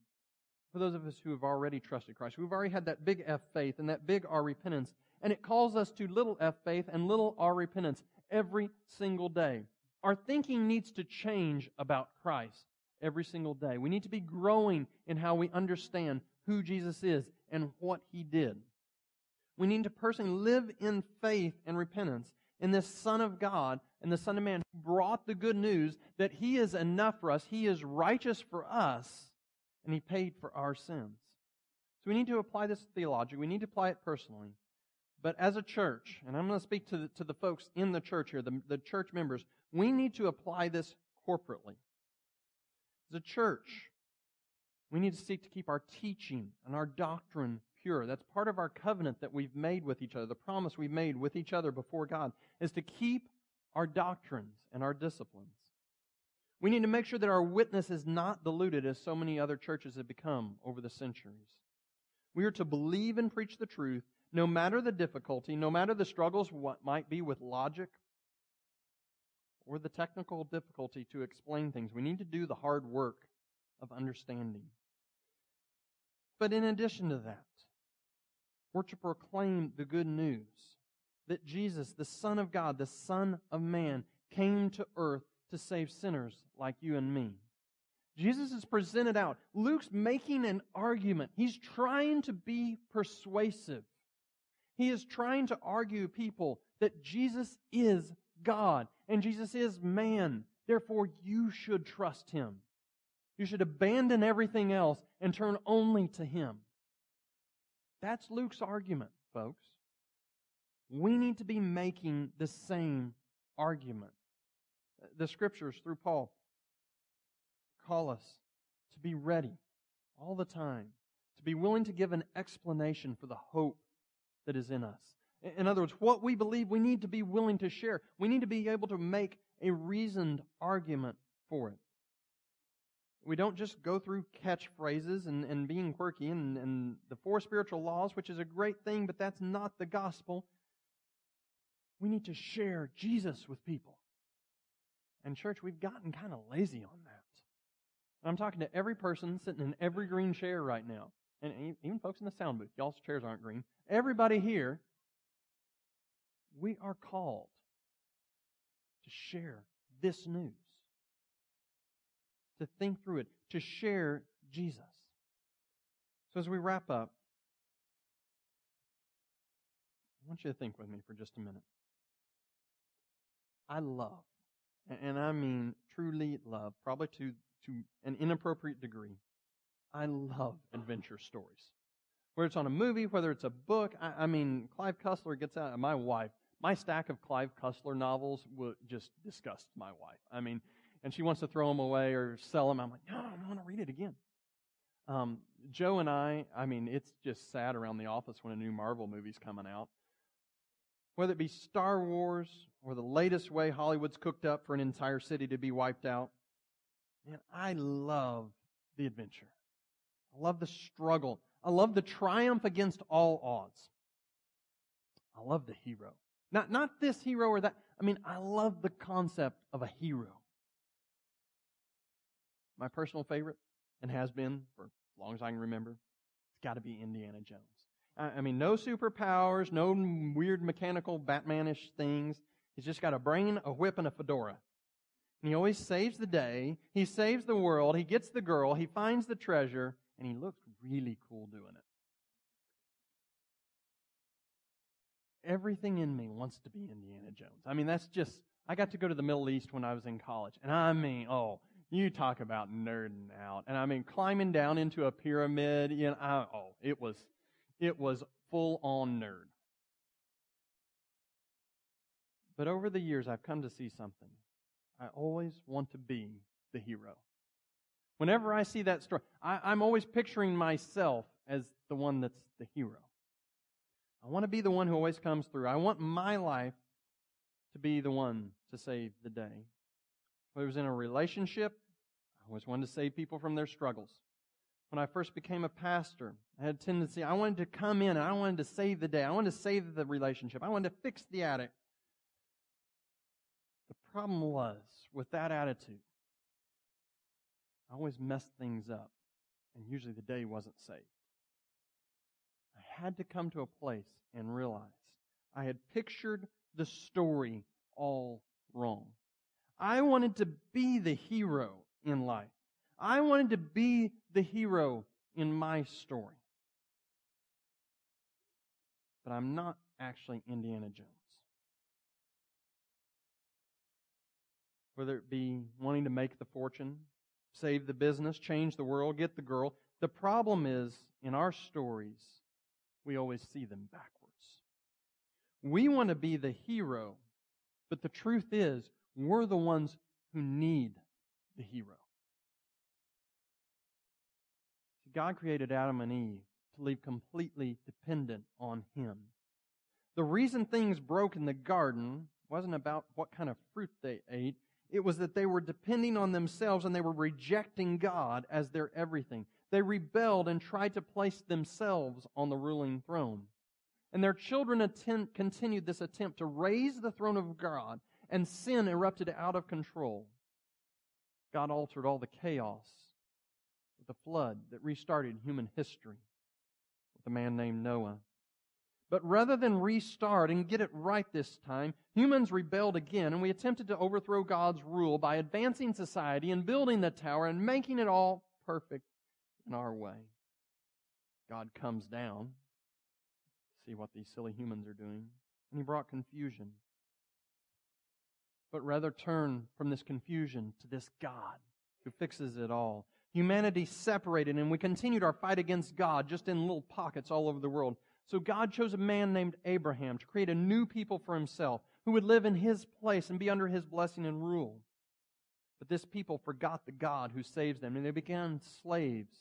for those of us who have already trusted Christ, We've already had that big F faith and that big R repentance. And it calls us to little F faith and little R repentance every single day. Our thinking needs to change about Christ every single day. We need to be growing in how we understand who Jesus is and what he did. We need to personally live in faith and repentance in this Son of God and the Son of Man who brought the good news that he is enough for us, he is righteous for us, and he paid for our sins. So we need to apply this theology. We need to apply it personally. But as a church, and I'm going to speak to the, to the folks in the church here, the, the church members, we need to apply this corporately. As a church, we need to seek to keep our teaching and our doctrine pure. That's part of our covenant that we've made with each other. The promise we've made with each other before God is to keep our doctrines and our disciplines. We need to make sure that our witness is not diluted as so many other churches have become over the centuries. We are to believe and preach the truth no matter the difficulty, no matter the struggles what might be with logic or the technical difficulty to explain things. We need to do the hard work of understanding. But in addition to that, we're to proclaim the good news that Jesus, the Son of God, the Son of Man, came to earth to save sinners like you and me. Jesus is presented out. Luke's making an argument. He's trying to be persuasive. He is trying to argue people that Jesus is God and Jesus is man. Therefore, you should trust him. You should abandon everything else and turn only to him. That's Luke's argument, folks. We need to be making the same argument. The scriptures through Paul call us to be ready all the time, to be willing to give an explanation for the hope that is in us. In other words, what we believe we need to be willing to share. We need to be able to make a reasoned argument for it. We don't just go through catchphrases and, and being quirky and, and the four spiritual laws, which is a great thing, but that's not the gospel. We need to share Jesus with people. And, church, we've gotten kind of lazy on that. I'm talking to every person sitting in every green chair right now, and even folks in the sound booth. Y'all's chairs aren't green. Everybody here we are called to share this news, to think through it, to share Jesus. So as we wrap up, I want you to think with me for just a minute. I love, and I mean truly love, probably to, to an inappropriate degree, I love adventure stories. Whether it's on a movie, whether it's a book, I, I mean, Clive Cussler gets out, my wife my stack of Clive Cussler novels would just disgust my wife. I mean, and she wants to throw them away or sell them. I'm like, no, I want to read it again. Um, Joe and I, I mean, it's just sad around the office when a new Marvel movie's coming out. Whether it be Star Wars or the latest way Hollywood's cooked up for an entire city to be wiped out, man, I love the adventure. I love the struggle. I love the triumph against all odds. I love the hero. Not, not this hero or that. I mean, I love the concept of a hero. My personal favorite, and has been for as long as I can remember, it's got to be Indiana Jones. I, mean, no superpowers, no weird mechanical Batmanish things. He's just got a brain, a whip, and a fedora. And he always saves the day. He saves the world. He gets the girl. He finds the treasure. And he looks really cool doing it. Everything in me wants to be Indiana Jones. I mean, that's just, I got to go to the Middle East when I was in college. And I mean, oh, you talk about nerding out. And I mean, climbing down into a pyramid, you know, I, oh, it was, it was full on nerd. But over the years, I've come to see something. I always want to be the hero. Whenever I see that story, I, am always picturing myself as the one that's the hero. I want to be the one who always comes through. I want my life to be the one to save the day. Whether it was in a relationship, I always wanted to save people from their struggles. When I first became a pastor, I had a tendency, I wanted to come in and I wanted to save the day. I wanted to save the relationship. I wanted to fix the addict. The problem was with that attitude, I always messed things up, and usually the day wasn't saved. I had to come to a place and realize I had pictured the story all wrong. I wanted to be the hero in life. I wanted to be the hero in my story. But I'm not actually Indiana Jones. Whether it be wanting to make the fortune save the business, change the world, get the girl. The problem is, in our stories, we always see them backwards. We want to be the hero, but the truth is, we're the ones who need the hero. God created Adam and Eve to live completely dependent on Him. The reason things broke in the garden wasn't about what kind of fruit they ate. It was that they were depending on themselves and they were rejecting God as their everything. They rebelled and tried to place themselves on the ruling throne. And their children attempt, continued this attempt to raise the throne of God, and sin erupted out of control. God altered all the chaos the flood that restarted human history with a man named Noah. But rather than restart and get it right this time, humans rebelled again and we attempted to overthrow God's rule by advancing society and building the tower and making it all perfect in our way. God comes down, see what these silly humans are doing, and he brought confusion. But rather turn from this confusion to this God who fixes it all. Humanity separated and we continued our fight against God just in little pockets all over the world. So God chose a man named Abraham to create a new people for himself who would live in his place and be under his blessing and rule. But this people forgot the God who saves them and they became slaves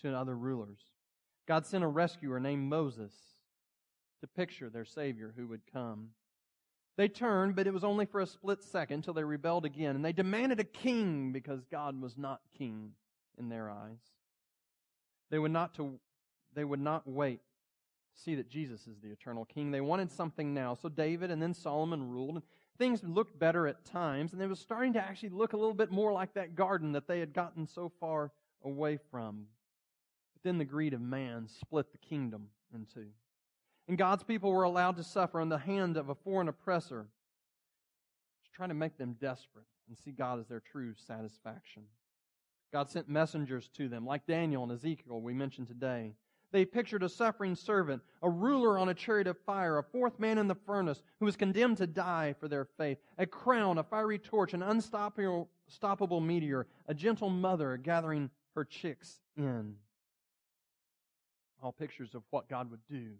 to other rulers. God sent a rescuer named Moses to picture their Savior who would come. They turned, but it was only for a split second till they rebelled again, and they demanded a king because God was not king in their eyes. They would not to, they would not wait to see that Jesus is the eternal king. They wanted something now. So David and then Solomon ruled. And things looked better at times, and it was starting to actually look a little bit more like that garden that they had gotten so far away from. But then the greed of man split the kingdom in two. And God's people were allowed to suffer in the hand of a foreign oppressor, trying to make them desperate and see God as their true satisfaction. God sent messengers to them, like Daniel and Ezekiel we mentioned today. They pictured a suffering servant, a ruler on a chariot of fire, a fourth man in the furnace who was condemned to die for their faith, a crown, a fiery torch, an unstoppable meteor, a gentle mother gathering her chicks in. All pictures of what God would do.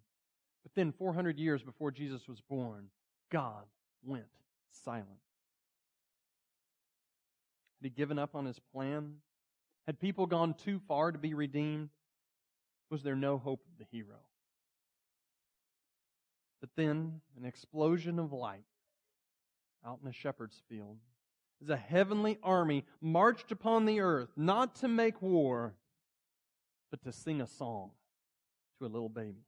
But then, 400 years before Jesus was born, God went silent. Had he given up on his plan? Had people gone too far to be redeemed? Was there no hope of the hero? But then, an explosion of light out in a shepherd's field as a heavenly army marched upon the earth, not to make war, but to sing a song to a little baby.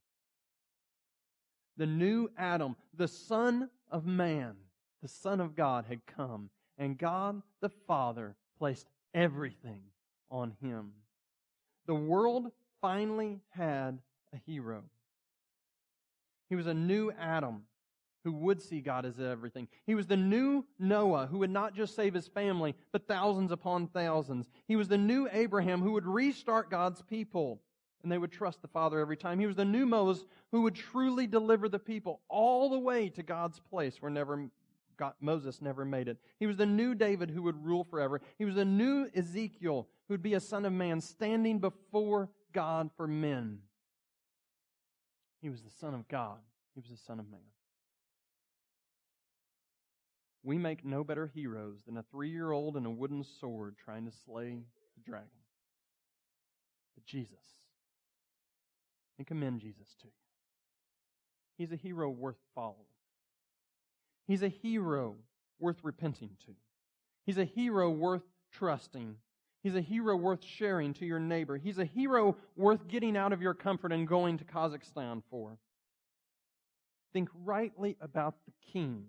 The new Adam, the Son of Man, the Son of God, had come, and God the Father placed everything on him. The world finally had a hero. He was a new Adam who would see God as everything. He was the new Noah who would not just save his family, but thousands upon thousands. He was the new Abraham who would restart God's people and they would trust the Father every time. He was the new Moses who would truly deliver the people all the way to God's place where never Moses never made it. He was the new David who would rule forever. He was the new Ezekiel who would be a son of man standing before God for men. He was the son of God. He was the son of man. We make no better heroes than a three year old and a wooden sword trying to slay the dragon. But Jesus, and commend Jesus to you. He's a hero worth following. He's a hero worth repenting to. He's a hero worth trusting. He's a hero worth sharing to your neighbor. He's a hero worth getting out of your comfort and going to Kazakhstan for. Think rightly about the king.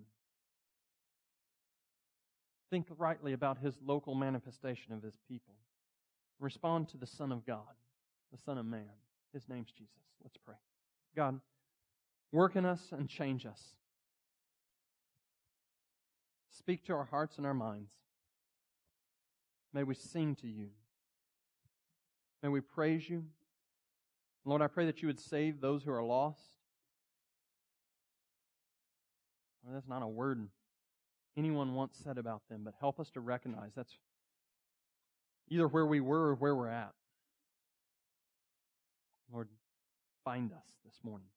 Think rightly about his local manifestation of his people. Respond to the Son of God, the Son of Man. His name's Jesus. Let's pray. God, work in us and change us. Speak to our hearts and our minds. May we sing to you. May we praise you. Lord, I pray that you would save those who are lost. That's not a word anyone once said about them, but help us to recognize that's either where we were or where we're at. Lord, find us this morning.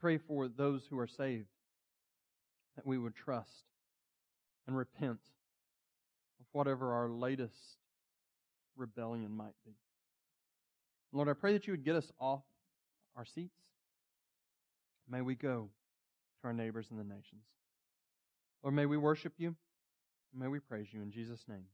Pray for those who are saved that we would trust and repent of whatever our latest rebellion might be. Lord, I pray that you would get us off our seats. May we go to our neighbors in the nations. Lord, may we worship you. May we praise you in Jesus' name.